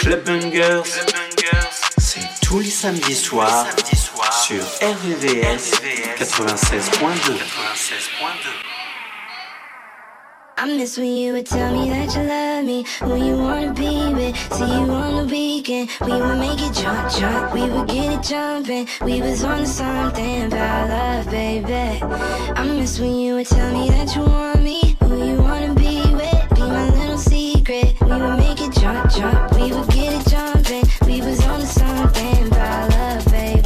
Clubbangers, c'est tous les samedis soirs soir sur RVVS 96.2. 96.2. I miss when you would tell me that you love me. When you wanna be with, see you on the weekend. We would make it jump, jump, we would get it jumping. We was on to something about love, baby. I miss when you would tell me that you want me. drunk, we would get it drunk. We was on to something love, baby.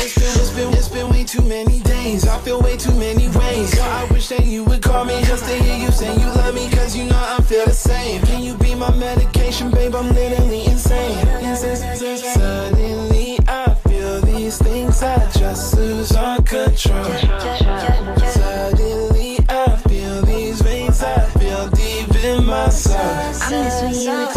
It's been, it's been, it's been way too many days. I feel way too many ways. I wish that you would call me just to hear you say you love me, cause you know I feel the same. Can you be my medication, babe? I'm literally insane. Suddenly I feel these things, I just lose control. I miss when you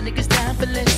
niggas down for less.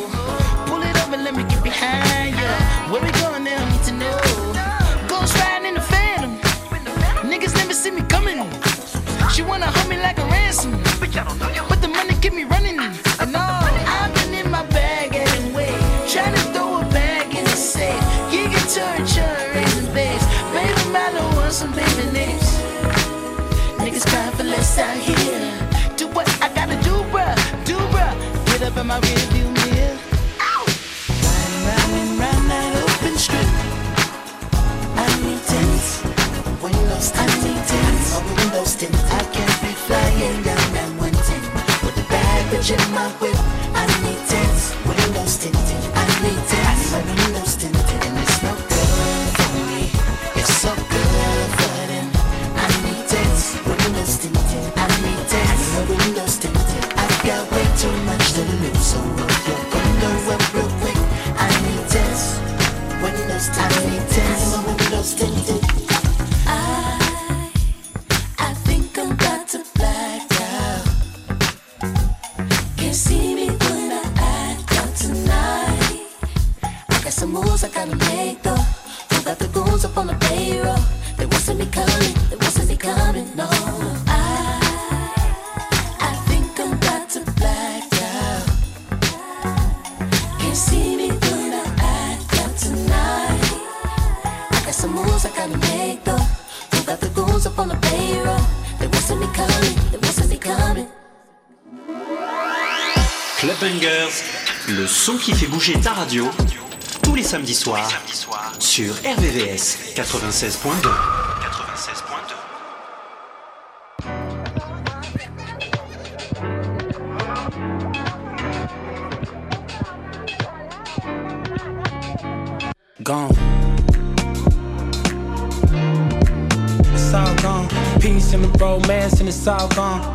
gotta Club le son qui fait bouger ta radio, tous les samedis soirs, sur RVVS 96.2. all gone.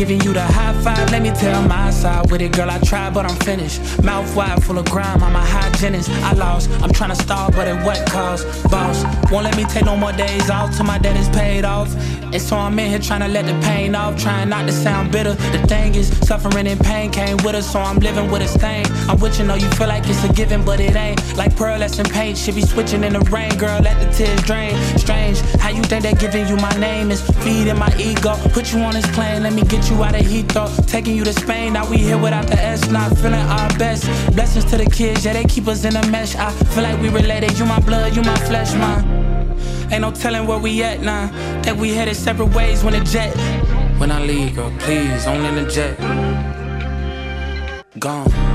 Giving you the high five, let me tell my side with it, girl. I tried, but I'm finished. Mouth wide, full of grime, I'm a hygienist. I lost, I'm trying to stall, but at what cost? Boss, won't let me take no more days off till my debt is paid off. And so I'm in here trying to let the pain off, trying not to sound bitter. The thing is, suffering and pain came with us, so I'm living with a stain. I'm with you, know you feel like it's a given, but it ain't. Like pearlescent and paint, should be switching in the rain, girl. Let the tears drain. Strange, how you think that giving you my name is feeding my ego? Put you on this plane, let me get you out of Heathrow. Taking you to Spain, now we here without the S, not feeling our best. Blessings to the kids, yeah, they keep us in a mesh. I feel like we related. You my blood, you my flesh, man. Ain't no telling where we at now. That we headed separate ways when the jet. When I leave, girl, please, only the jet. Gone.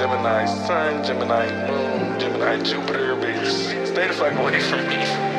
Gemini Sun, Gemini Moon, Gemini Jupiter, bitch. Stay the fuck away from me.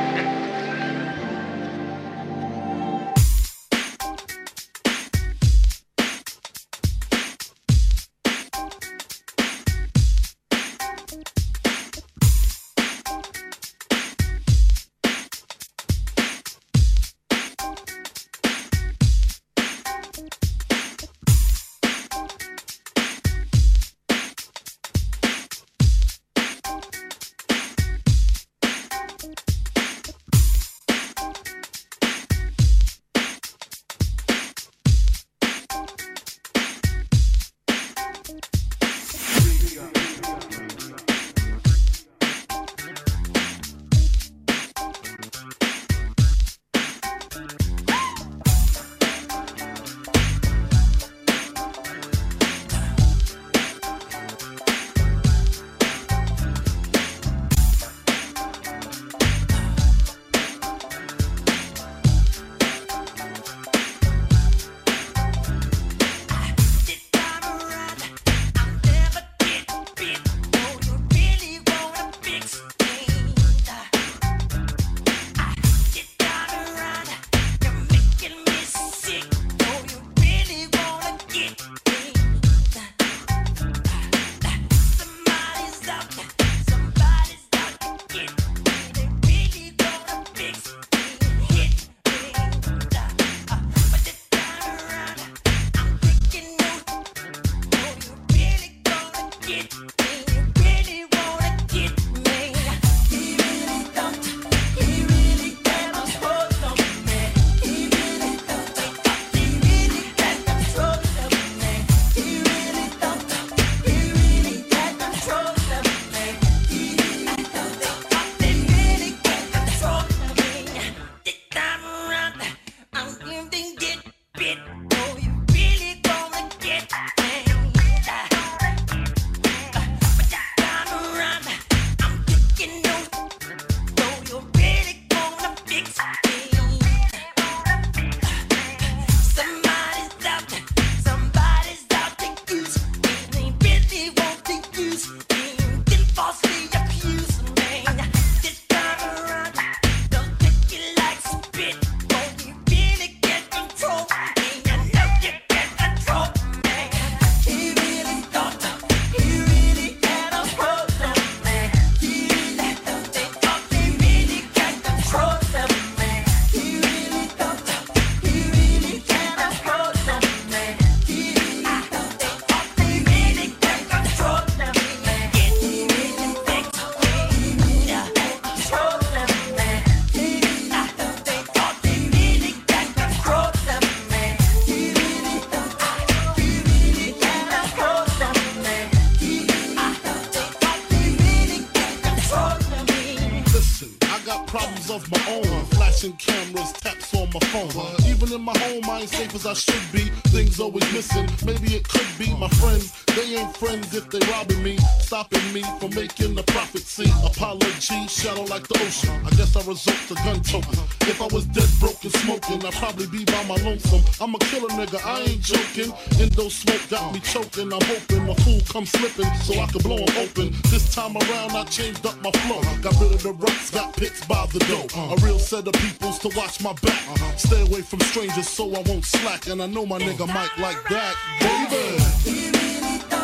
Got me choking. I'm hoping a fool come slipping so I can blow him open. This time around, I changed up my flow. Got rid of the ruts, got pits by the door. A real set of peoples to watch my back. Stay away from strangers so I won't slack. And I know my nigga Mike like that, baby.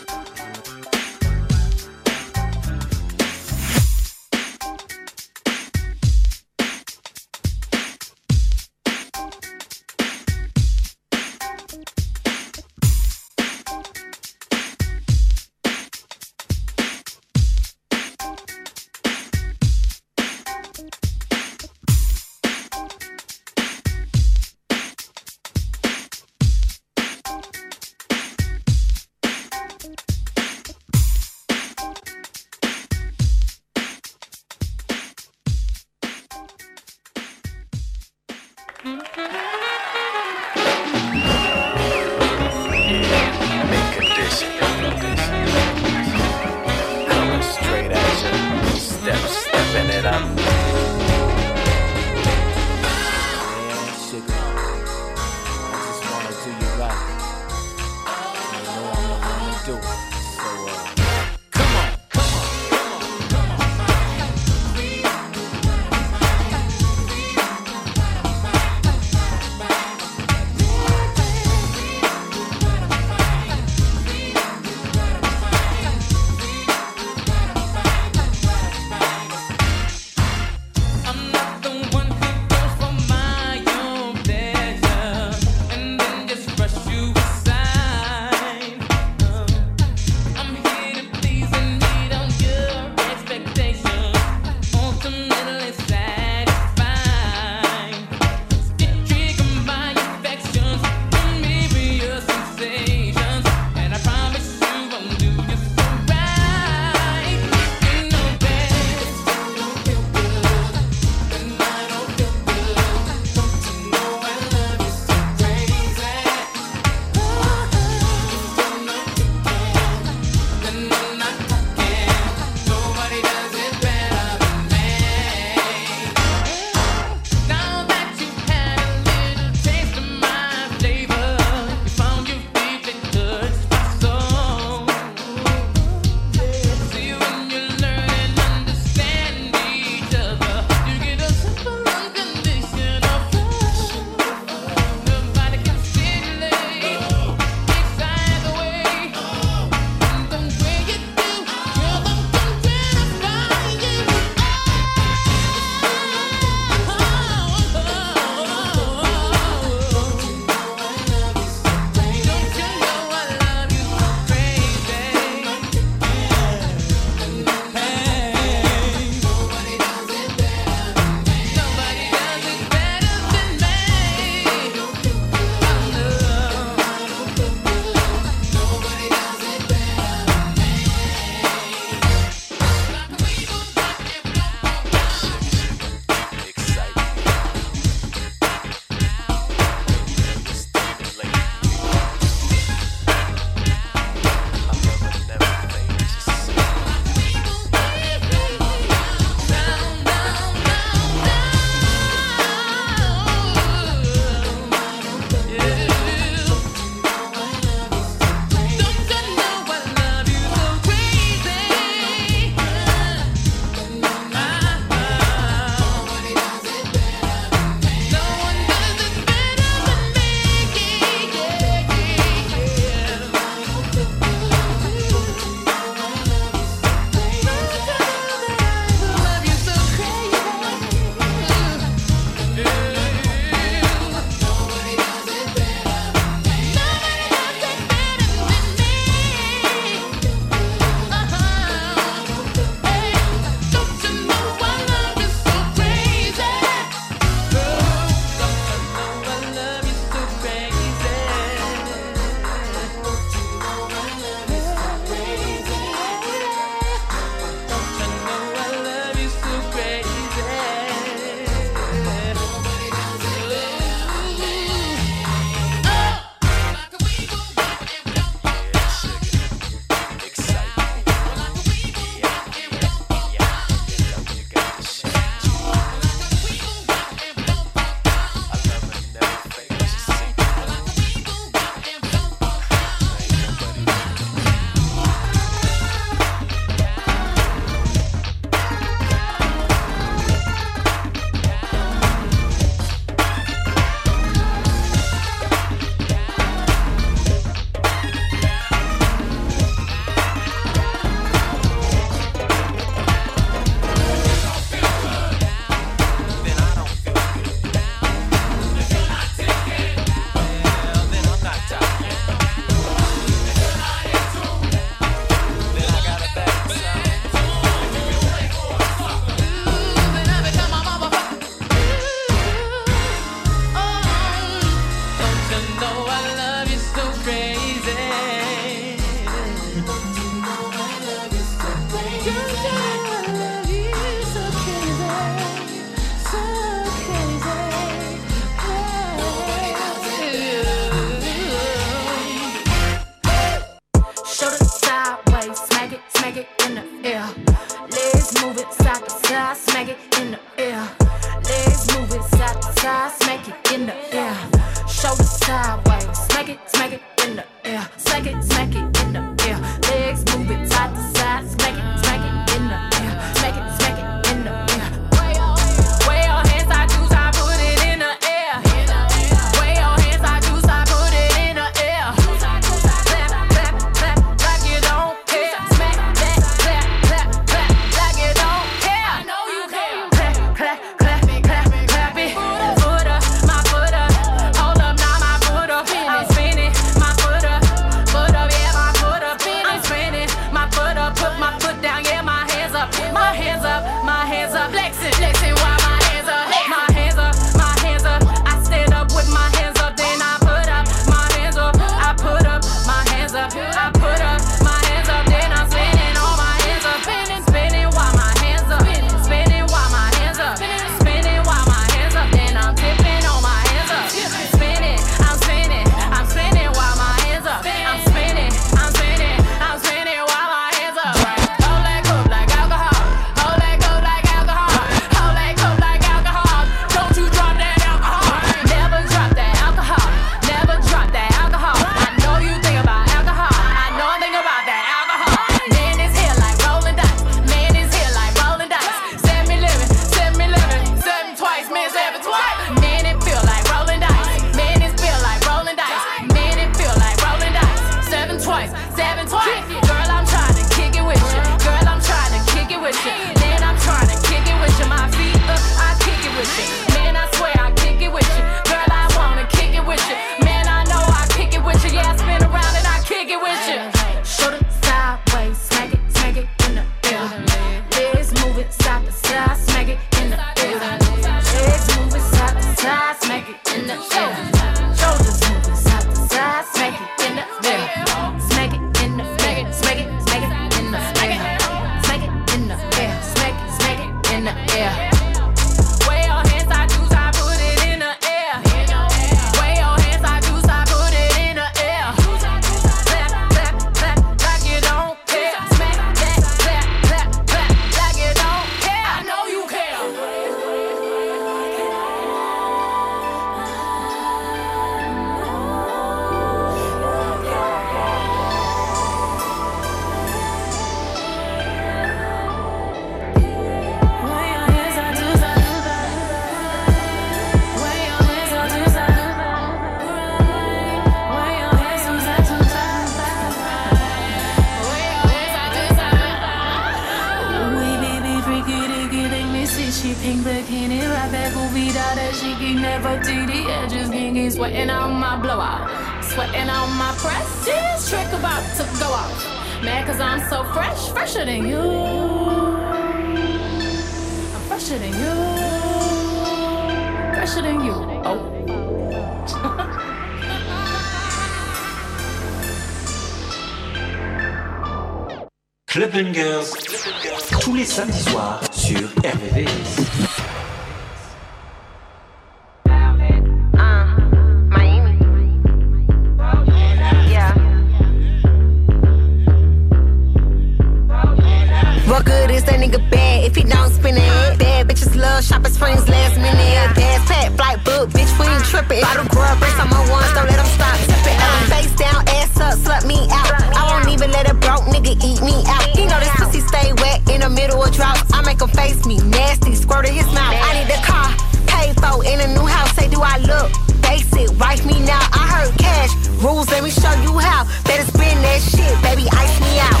me now. I heard cash rules, let me show you how. Better spin that shit, baby, ice me out.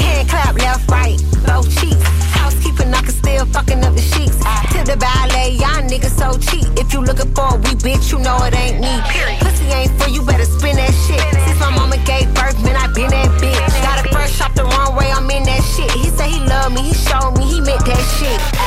Hand clap left, right, both cheeks. Housekeeping, I can still fucking up the sheets. To the ballet, y'all niggas so cheap. If you looking for a wee bitch, you know it ain't me. Pussy ain't for you, better spin that shit. Since my mama gave birth, man, I been that bitch. Got a fresh off the runway, I'm in that shit. He said he loved me, he showed me, he meant that shit.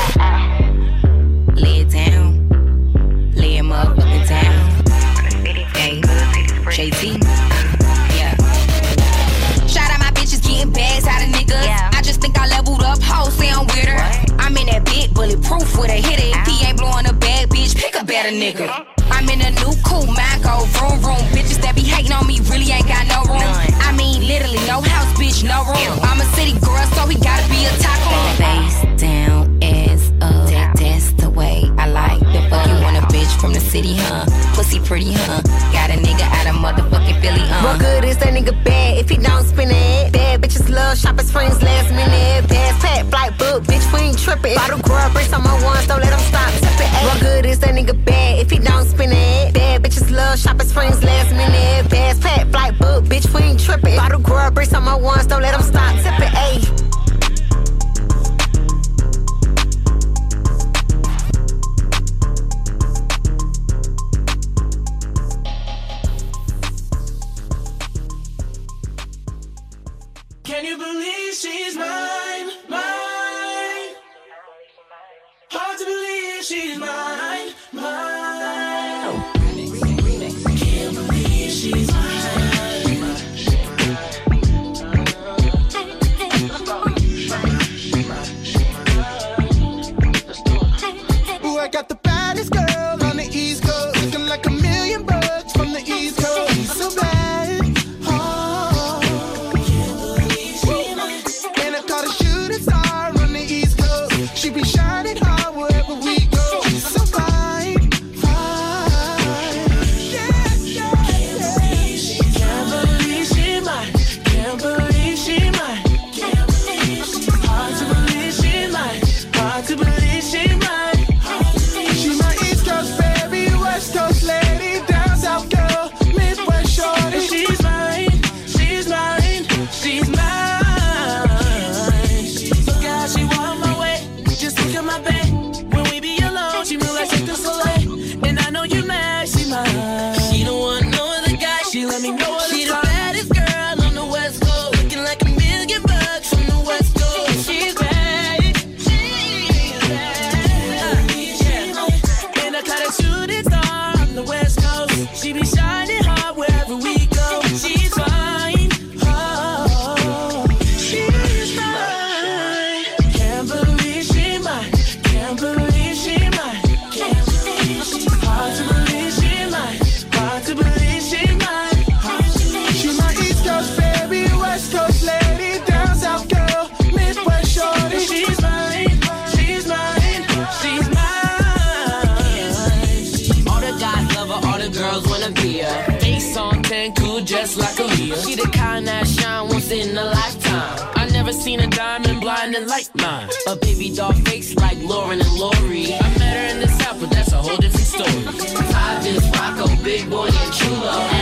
at a nigga. I'm in a new cool Maco, room room. Bitches that be hating on me really ain't got no room. I mean, literally, no house, bitch, no room. I'm a city girl, so he gotta be a taco. Face down, ass up. That, that's the way I like the fuck. You want a bitch from the city, huh? Pussy pretty, huh? Got a nigga out of motherfucking Philly, huh? What good is that nigga bad if he don't spin it? Bad bitches love shopping friends last minute. Bad flight, ain't tripping. Bottle grub, bricks on my ones, don't let them stop. Tipping, what good is that nigga bad if he don't spin it? Bad bitches love shopping springs last minute. Bass pack, flight book, bitch, we ain't tripping. Bottle grub, bricks on my ones, don't let them stop. Tipping. 了。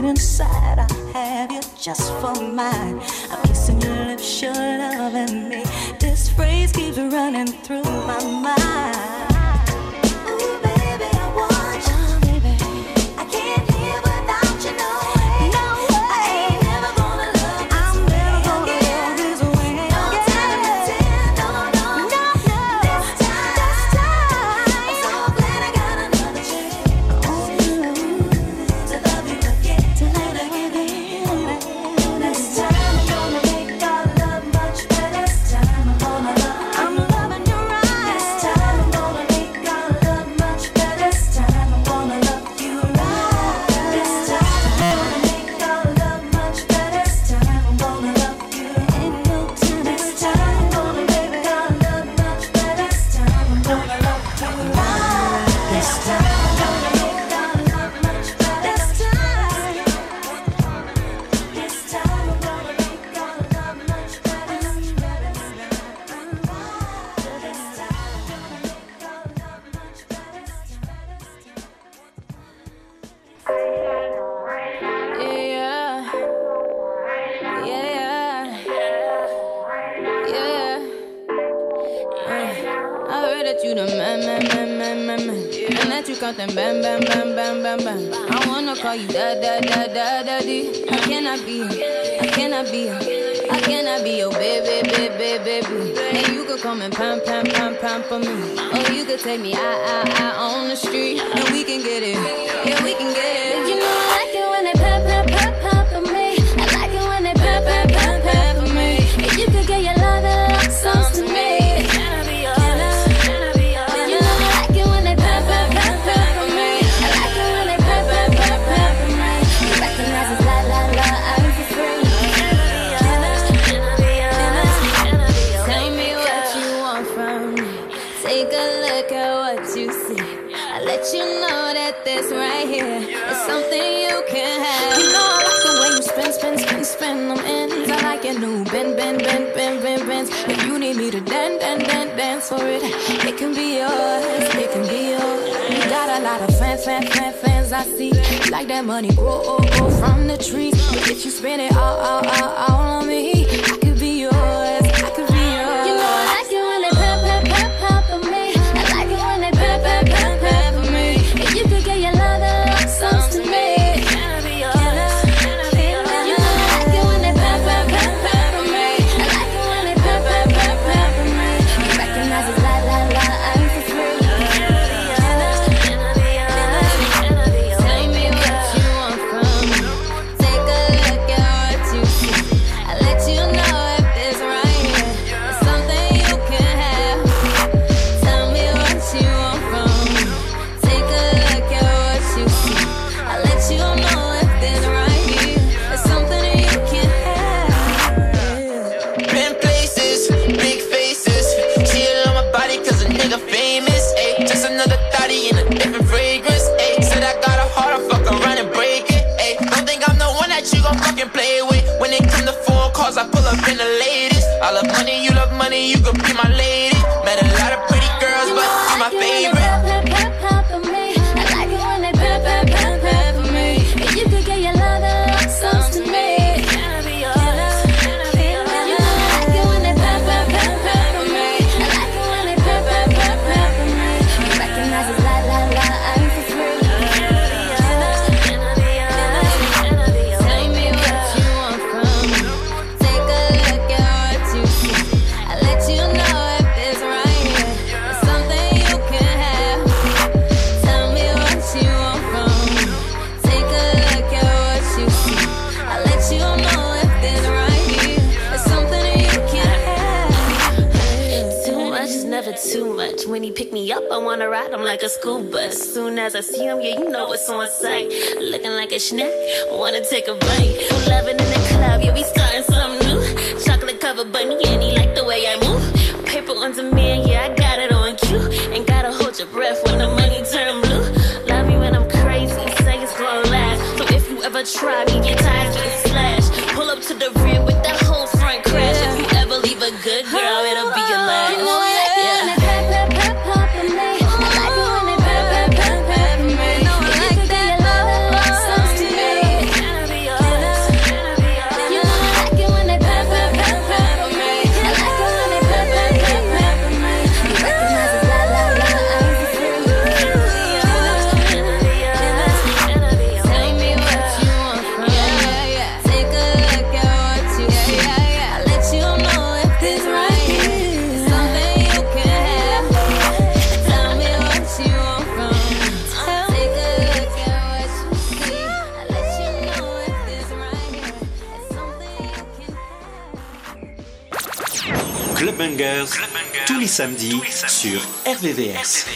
right inside. I have you just for mine. I'm kissing your lips, you're loving me. This phrase keeps running through my mind. fans, fans, fans, fans I see. Like that money grow, grow from the trees. If you spend it all, all, all, all on me, him like a school bus. Soon as I see him, yeah, you know it's on sight. Looking like a snack, wanna take a bite. Loving in the club, yeah, we starting something new. Chocolate covered bunny, and he like the way I move. Paper on demand, yeah, I got it on cue. Ain't gotta hold your breath when the money turn blue. Love me when I'm crazy, say it's gonna last. So if you ever try me, get Clubbangers, tous les samedis, sur RVVS.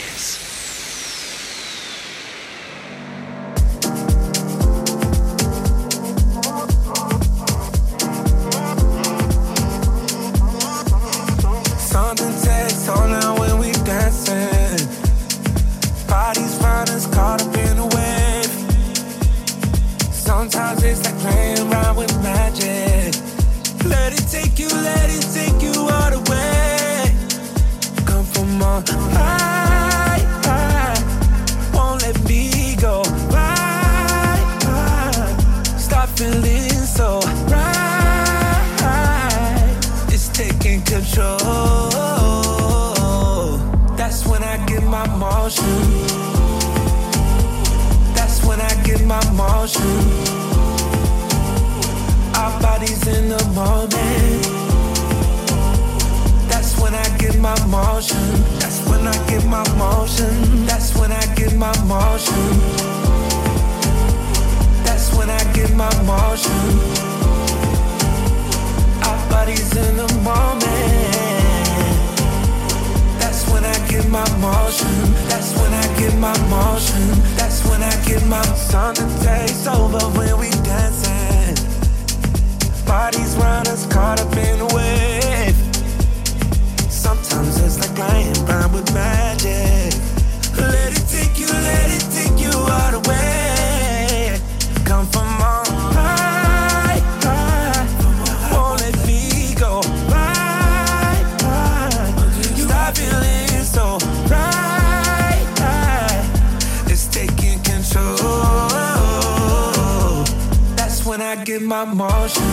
I get my motion.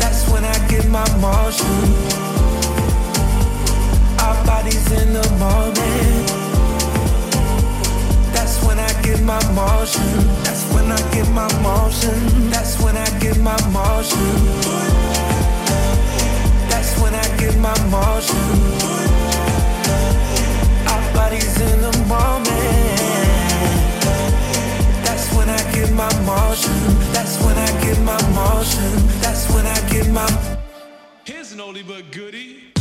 That's when I get my motion. Our bodies in the moment. That's when I get my motion. That's when I get my motion. That's when I get my motion. That's when I get my motion. Our bodies in the moment get my motion. That's when I get my motion. That's when I get my. Here's an oldie but goodie.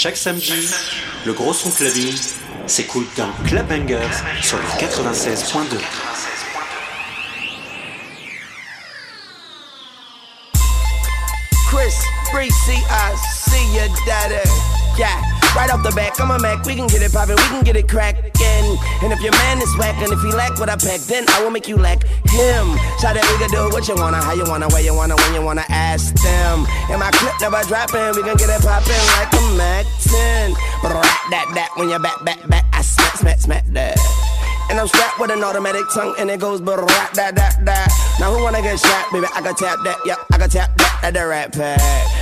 Chaque samedi, le gros son clubbing s'écoute dans Club sur le 96.2. Chris, Breezy, I see ya, daddy. Yeah, right off the back, I'm a Mac. We can get it poppin', we can get it crackin'. And if your man is whack, and if he lack what I pack, then I will make you lack him. Shout that we can do what you wanna, how you wanna, where you wanna, when you wanna ask them. And my clip never dropping, we can get it poppin' like Mac 10. But that, that, when you back, back, back, I smack, smack, smack that. And I'm strapped with an automatic tongue, and it goes but rat that that that. Now who wanna get shot, baby? I can tap that, yep, I can tap that at the rat pack.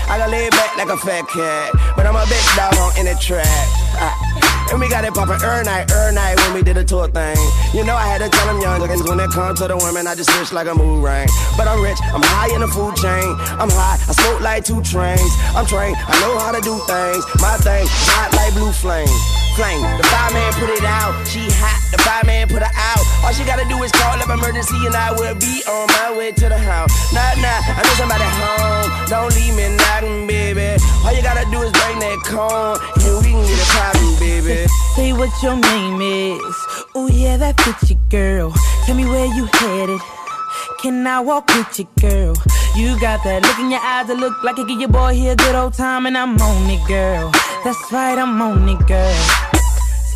I can lay back like a fat cat, but I'm a big dog on trap. Ah. And we got it poppin' every night, every night when we did a tour thing. You know I had to tell them young niggas when it comes to the women, I just switch like a mood ring. But I'm rich, I'm high in the food chain. I'm high, I smoke like two trains. I'm trained, I know how to do things. My thing, hot like blue flame. Flame, the fireman put it out. She hot, the fireman put her out. All she gotta do is call up emergency and I will be on my way to the house. Nah, nah, I know somebody home. Don't leave me knocking, baby. All you gotta do is bring that cone and we can get it poppin', baby. Say what your name is. Oh yeah, that fits girl. Tell me where you headed. Can I walk with you, girl? You got that look in your eyes that look like it give your boy here a good old time, and I'm on it, girl. That's right, I'm on it, girl.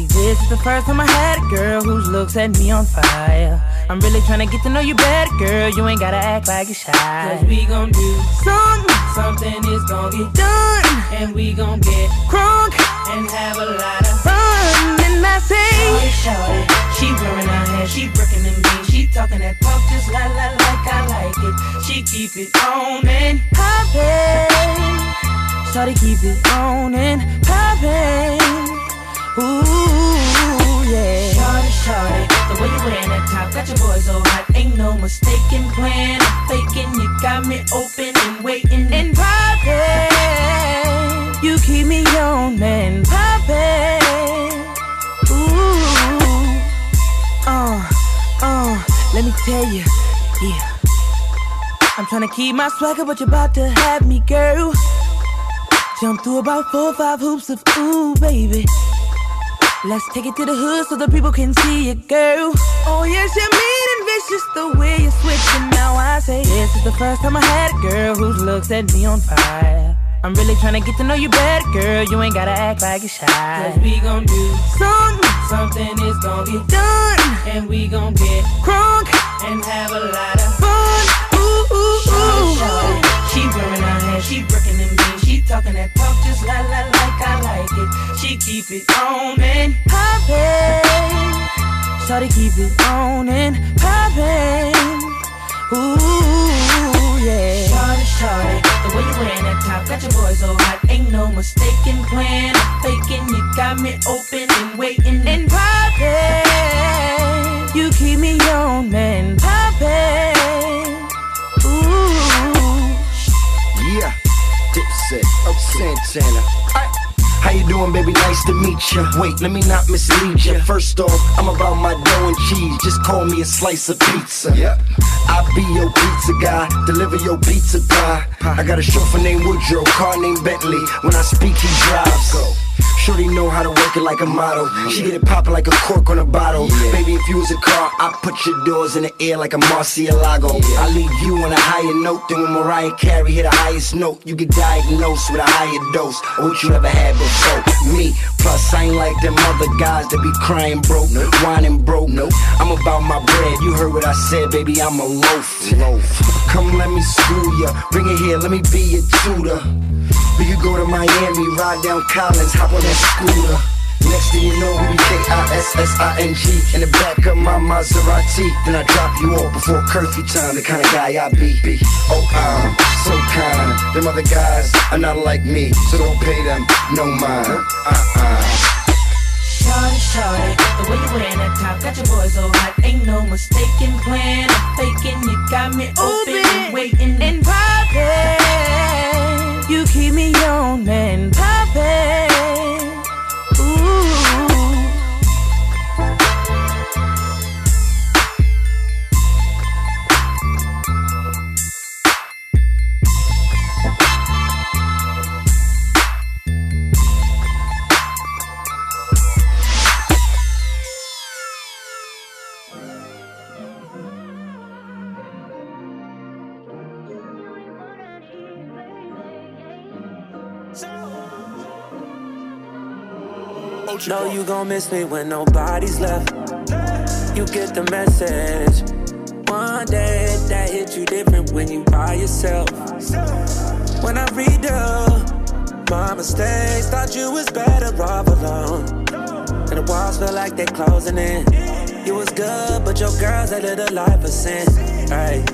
See, this is the first time I had a girl whose looks set me on fire. I'm really trying to get to know you better, girl. You ain't gotta act like you're shy. Cause we gon' do something. Something is gon' get done. And we gon' get crunk. And have a lot of fun. And I say, oh, Shorty, shorty. She wearing her hair, she brickin' them jeans. She talking that talk just la la like I like it. She keep it on and poppin'. Shorty keep it on and poppin'. Ooh, yeah. Shorty, shorty, the way you wearing that top got your boy so hot. Ain't no mistaken plan. I'm faking, you got me open and waiting and. You keep me on and. Ooh, uh, uh, let me tell you, yeah. I'm tryna keep my swagger, but you're about to have me, girl. Jump through about four or five hoops of ooh, baby. Let's take it to the hood so the people can see it, girl. Oh, yes, you're mean and vicious the way you're switching. Now I say, this is the first time I had a girl whose looks set me on fire. I'm really trying to get to know you better, girl. You ain't gotta act like you're shy. Cause we gon' do something. Something is gon' get done. And we gon' get crunk. And have a lot of fun. Ooh, ooh, ooh. She wearing her hair, she brickin' them jeans. Talking that talk just la la like I like it. She keep it on and poppin'. Shorty keep it on and poppin'. Ooh, yeah. Shorty, shorty, the way you wearing that top got your boy so hot. Ain't no mistaken plan. Faking, you got me open and waiting and poppin'. You keep me on and poppin'. Santana. How you doing? baby? Nice to meet ya. Wait, let me not mislead ya. First off, I'm about my dough and cheese. Just call me a slice of pizza. Yep. I be your pizza guy, deliver your pizza pie. I got a chauffeur named Woodrow, car named Bentley. When I speak, he drives. Shorty know how to work it like a model. She get it poppin' like a cork on a bottle. Baby, if you was a car, I put your doors in the air like a Murcielago. I leave you on a higher note than when Mariah Carey hit the highest note. You get diagnosed with a higher dose of what you ever had before. Me, plus I ain't like them other guys that be crying broke, whining broke. No. I'm about my bread. You heard what I said, baby. I'm a loaf. loaf. Come let me school ya. Bring it here, let me be your tutor. We could go to Miami, ride down Collins, hop on that scooter. Next thing you know, we be K-I-S-S-I-N-G in the back of my Maserati. Then I drop you off before curfew time, the kind of guy I be. be. Oh, I'm so kind. Them other guys are not like me, so don't pay them no mind. Uh-uh. Shorty, shorty, the way you wearing that top got your boys so hot. Ain't no mistaken plan. I'm faking, you got me open and waiting and poppin'. You keep me on and poppin'. Know you gon' miss me when nobody's left. You get the message. One day that hit you different when you by yourself. When I read up my mistakes, thought you was better off alone. And the walls feel like they're closing in. You was good, but your girl's a little life of sin. Hey,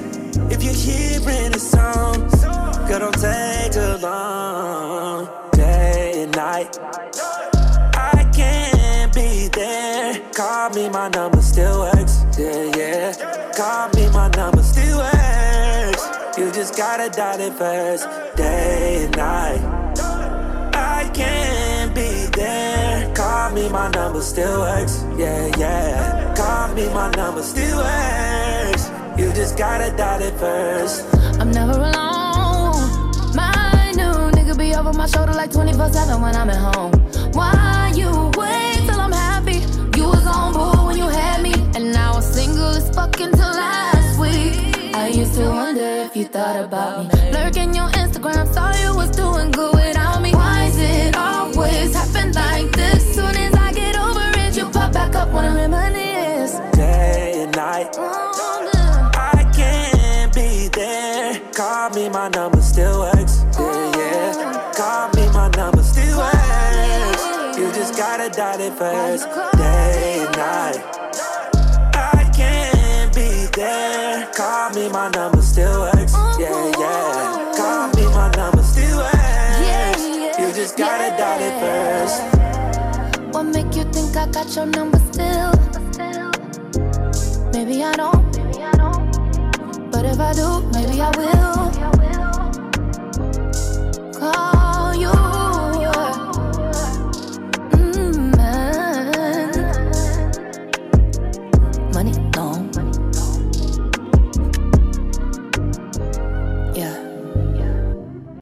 if you're hearing a song, girl, don't take too long. Day and night. Be there. Call me, my number still works. Yeah, yeah. Call me, my number still works. You just gotta dial it first. Day and night. I can't be there. Call me, my number still works. Yeah, yeah. Call me, my number still works. You just gotta dial it first. I'm never alone. My new nigga be over my shoulder like 24 7 when I'm at home. Why you? You was on board when you had me, and now I'm single as fucking till last week. I used to wonder if you thought about me. Lurking your Instagram, saw you was doing good without me. Why is it always happen like this? Soon as I get over it, you pop back up when I reminisce. Day and night. Oh, I can't be there. Call me, my number gotta it first. Day and night. I can't be there. Call me, my number still works. Yeah, yeah. Call me, my number still works. You just gotta dial it first. What make you think I got your number still? Maybe I don't. But if I do, maybe I will.